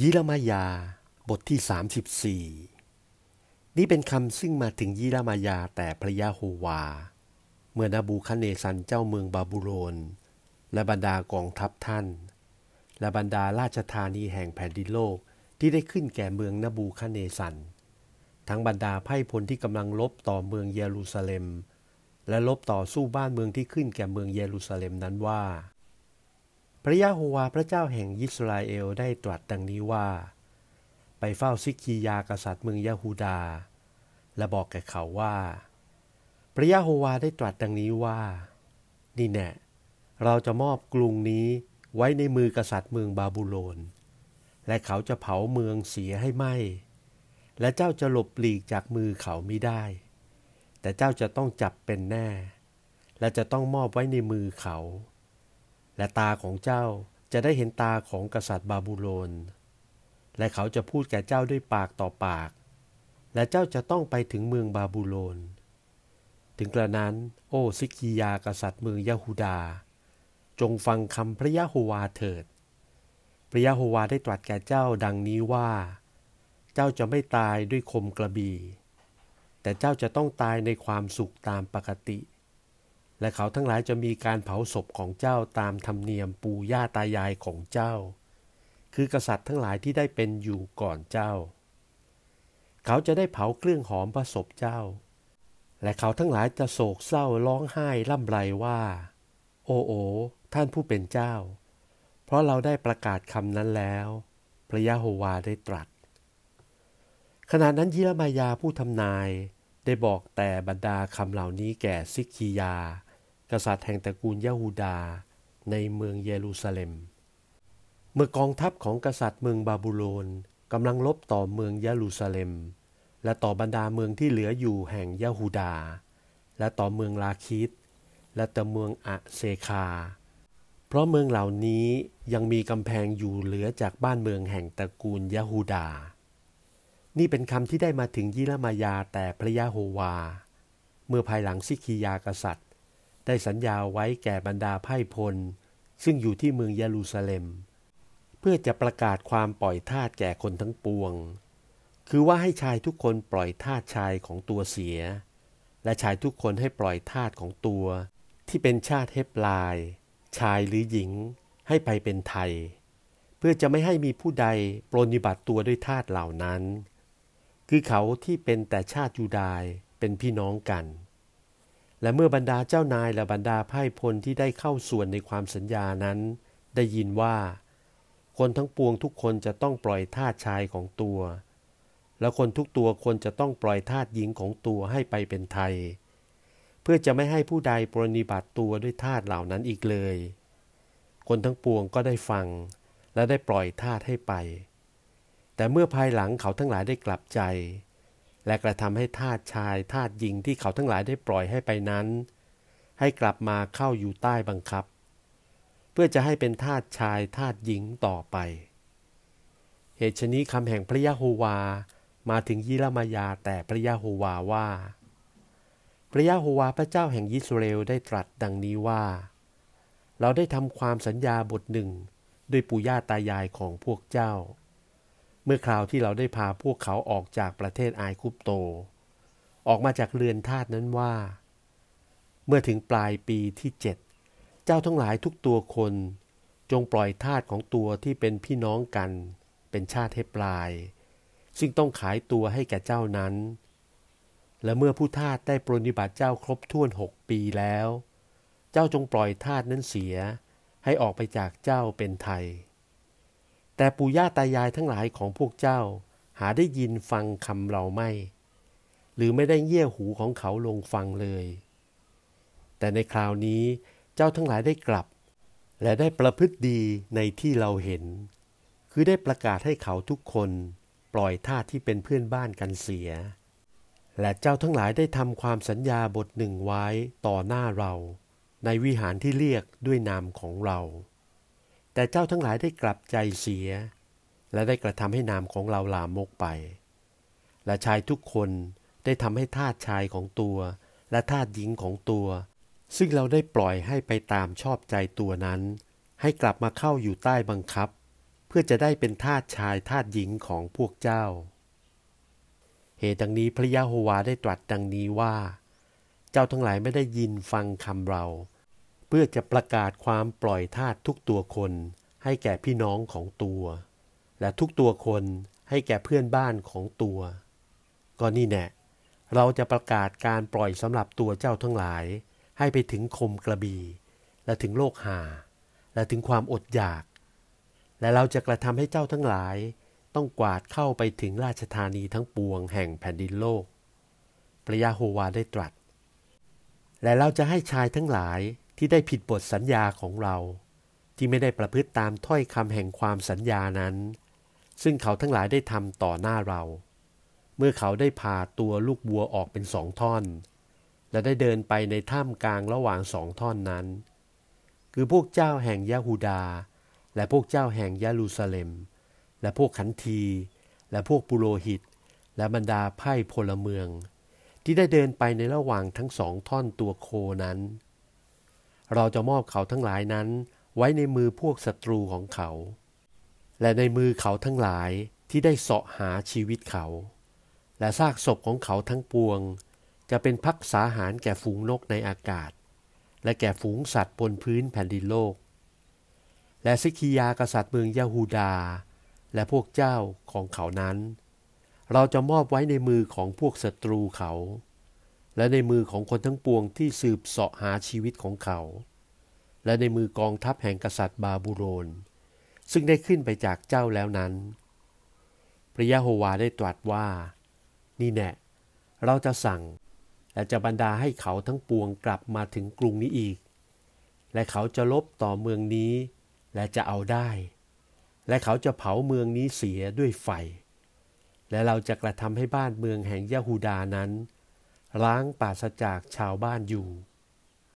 ยิรมายา บทที่ 34 นี่เป็นคำซึ่งมาถึงยิรมายาแต่พระยะโฮวา เมื่อนาบูคเนซันเจ้าเมืองบาบูโลนและบรรดากองทัพท่าน และบรรดาราชธานีแห่งแผ่นดินโลกที่ได้ขึ้นแก่เมืองนาบูคเนซัน ทั้งบรรดาไพร่พลที่กำลังรบต่อเมืองเยรูซาเล็ม และรบต่อสู้บ้านเมืองที่ขึ้นแก่เมืองเยรูซาเล็มนั้นว่า ระยะโฮวาพระเจ้าแห่งยิสราเอลได้ตรัสดังนี้ว่า ไปเฝ้าซิกียากษัตริย์เมืองยะฮูดา และบอกแก่เขาว่า พระยะโฮวาได้ตรัสดังนี้ว่า นี่แน่เราจะมอบกรุงนี้ไว้ในมือกษัตริย์เมืองบาบูโลน และเขาจะเผาเมืองเสียให้ไหมและเจ้าจะหลบหลีกจากมือเขาไม่ได้ แต่เจ้าจะต้องจับเป็นแน่ และจะต้องมอบไว้ในมือเขา และตาของเจ้าจะได้เห็นตาของกษัตริย์บาบูโลน และเขาจะพูดแก่เจ้าด้วยปากต่อปาก และเจ้าจะต้องไปถึงเมืองบาบูโลน ถึงกระนั้น โอ้ซิกิยากษัตริย์เมืองยะฮูดา จงฟังคำพระยะโฮวาเถิด พระยะโฮวาได้ตรัสแก่เจ้าดังนี้ว่า เจ้าจะไม่ตายด้วยคมกระบี่ แต่เจ้าจะต้องตายในความสุขตามปกติ และเขาทั้งหลายจะมีการเผาศพของเจ้าตามธรรมเนียมปู่ย่าตายายของเจ้า คือกษัตริย์ทั้งหลายที่ได้เป็นอยู่ก่อนเจ้า เขาจะได้เผาเครื่องหอมพระศพเจ้า และเขาทั้งหลายจะโศกเศร้าร้องไห้ล่ำไรว่า โอโอท่านผู้เป็นเจ้า เพราะเราได้ประกาศคำนั้นแล้ว พระยะโฮวาได้ตรัส ขณะนั้นยิรมายาผู้ทำนายได้บอกแต่บรรดาคำเหล่านี้แก่ซิกคียา กษัตริย์แห่งตระกูลยะฮูดา ในเมืองเยรูซาเล็ม เมื่อกองทัพของกษัตริย์เมืองบาบูโลนกำลังลบต่อเมืองเยรูซาเล็ม และต่อบรรดาเมืองที่เหลืออยู่แห่งยะฮูดา และต่อเมืองลาคิดและต่อเมืองอะเซคา เพราะเมืองเหล่านี้ยังมีกำแพงอยู่เหลือจากบ้านเมืองแห่งตระกูลยะฮูดา นี่เป็นคำที่ได้มาถึงยิรมายาแต่พระยะโฮวา เมื่อภายหลังซิคียากษัตริย์ ได้สัญญาไว้แก่บรรดาไพ่พล ซึ่งอยู่ที่เมืองเยรูซาเล็ม เพื่อจะประกาศความปล่อยทาสแก่คนทั้งปวง คือว่าให้ชายทุกคนปล่อยทาสชายของตัวเสีย และชายทุกคนให้ปล่อยทาสของตัว ที่เป็นชาติเฮปลาย ชายหรือหญิง ให้ไปเป็นไทย เพื่อจะไม่ให้มีผู้ใดปรนิบัติตัวด้วยทาสเหล่านั้น คือเขาที่เป็นแต่ชาติยูดายเป็นพี่น้องกัน และเมื่อบรรดาเจ้านายและบรรดาไพ่พลที่ได้เข้าส่วนในความสัญญานั้น ได้ยินว่า คนทั้งปวงทุกคนจะต้องปล่อยทาสชายของตัว และคนทุกตัวควรจะต้องปล่อยทาสหญิงของตัวให้ไปเป็นไทย เพื่อจะไม่ให้ผู้ใดปรนิบัติตัวด้วยทาสเหล่านั้นอีกเลย คนทั้งปวงก็ได้ฟัง และได้ปล่อยทาสให้ไป แต่เมื่อภายหลังเขาทั้งหลายได้กลับใจ และกระทำให้ทาสชายทาสหญิงที่เขาทั้งหลายได้ปล่อยให้ไปนั้น ให้กลับมาเข้าอยู่ใต้บังคับ เพื่อจะให้เป็นทาสชายทาสหญิงต่อไป เหตุชนี้คำแห่งพระยะโฮวามาถึงยิรมายาแต่พระยะโฮวาว่า พระยะโฮวาพระเจ้าแห่งยิสราเอลได้ตรัสดังนี้ว่า เราได้ทำความสัญญาบทหนึ่งด้วยปู่ย่าตายายของพวกเจ้า เมื่อคราวที่เราได้พาพวกเขาออกจากประเทศไอคุปโต ออกมาจากเรือนทาสนั้นว่า เมื่อถึงปลายปีที่เจ็ดเจ้าทั้งหลายทุกตัวคน จงปล่อยทาสของตัวที่เป็นพี่น้องกัน เป็นชาติให้ปลาย ซึ่งต้องขายตัวให้แก่เจ้านั้น และเมื่อผู้ทาสได้ปรนิบัติเจ้าครบถ้วนหกปีแล้ว เจ้าจงปล่อยทาสนั้นเสียให้ออกไปจากเจ้าเป็นไทย แต่ปู่ย่าตายายทั้งหลายของพวกเจ้า หาได้ยินฟังคำเราไม่ หรือไม่ได้เยี่ยหูของเขาลงฟังเลย แต่ในคราวนี้เจ้าทั้งหลายได้กลับ และได้ประพฤติดีในที่เราเห็น คือได้ประกาศให้เขาทุกคนปล่อยท่าที่เป็นเพื่อนบ้านกันเสีย และเจ้าทั้งหลายได้ทำความสัญญาบทหนึ่งไว้ต่อหน้าเรา ในวิหารที่เรียกด้วยนามของเรา แต่เจ้าทั้งหลายได้กลับใจเสีย และได้กระทำให้นามของเราลามกไป และชายทุกคนได้ทำให้ทาสชายของตัว และทาสหญิงของตัว ซึ่งเราได้ปล่อยให้ไปตามชอบใจตัวนั้น ให้กลับมาเข้าอยู่ใต้บังคับ เพื่อจะได้เป็นทาสชายทาสหญิงของพวกเจ้า เหตุดังนี้พระยะโฮวาได้ตรัสดังนี้ว่า เจ้าทั้งหลายไม่ได้ยินฟังคำเรา เพื่อจะประกาศความปล่อยทาสทุกตัวคน ให้แก่พี่น้องของตัว และทุกตัวคนให้แก่เพื่อนบ้านของตัว ก็นี่แน่เราจะประกาศการปล่อยสำหรับตัวเจ้าทั้งหลาย ให้ไปถึงคมกระบี่และถึงโลกหา และถึงความอดอยาก และเราจะกระทำให้เจ้าทั้งหลาย ต้องกวาดเข้าไปถึงราชธานีทั้งปวงแห่งแผ่นดินโลก พระยาโฮวาได้ตรัส และเราจะให้ชายทั้งหลาย ที่ได้ผิดบทสัญญาของเรา ที่ไม่ได้ประพฤติตามถ้อยคำแห่งความสัญญานั้น ซึ่งเขาทั้งหลายได้ทำต่อหน้าเรา เมื่อเขาได้พาตัวลูกวัวออกเป็นสองท่อน และได้เดินไปในถ้ำกลางระหว่างสองท่อนนั้น คือพวกเจ้าแห่งยะฮูดา และพวกเจ้าแห่งเยรูซาเล็ม และพวกขันที และพวกปุโรหิต และบรรดาไพ่พลเมือง ที่ได้เดินไปในระหว่างทั้งสองท่อนตัวโคนั้น เราจะมอบเขาทั้งหลายนั้น ไว้ในมือพวกศัตรูของเขา และในมือเขาทั้งหลายที่ได้เสาะหาชีวิตเขา และซากศพของเขาทั้งปวง จะเป็นพักษาหารแก่ฝูงนกในอากาศ และแก่ฝูงสัตว์บนพื้นแผ่นดินโลก และซิกิยากษัตริย์เมืองยาฮูดา และพวกเจ้าของเขานั้น เราจะมอบไว้ในมือของพวกศัตรูเขา และในมือของคนทั้งปวงที่สืบเสาะหาชีวิตของเขา และในมือกองทัพแห่งกษัตริย์บาบูโรน ซึ่งได้ขึ้นไปจากเจ้าแล้วนั้น พระยะโฮวาได้ตรัสว่า นี่แน่เราจะสั่ง และจะบรรดาให้เขาทั้งปวงกลับมาถึงกรุงนี้อีก และเขาจะลบต่อเมืองนี้ และจะเอาได้ และเขาจะเผาเมืองนี้เสียด้วยไฟ และเราจะกระทำให้บ้านเมืองแห่งยะฮูดานั้น ล้างปราศจากชาวบ้านอยู่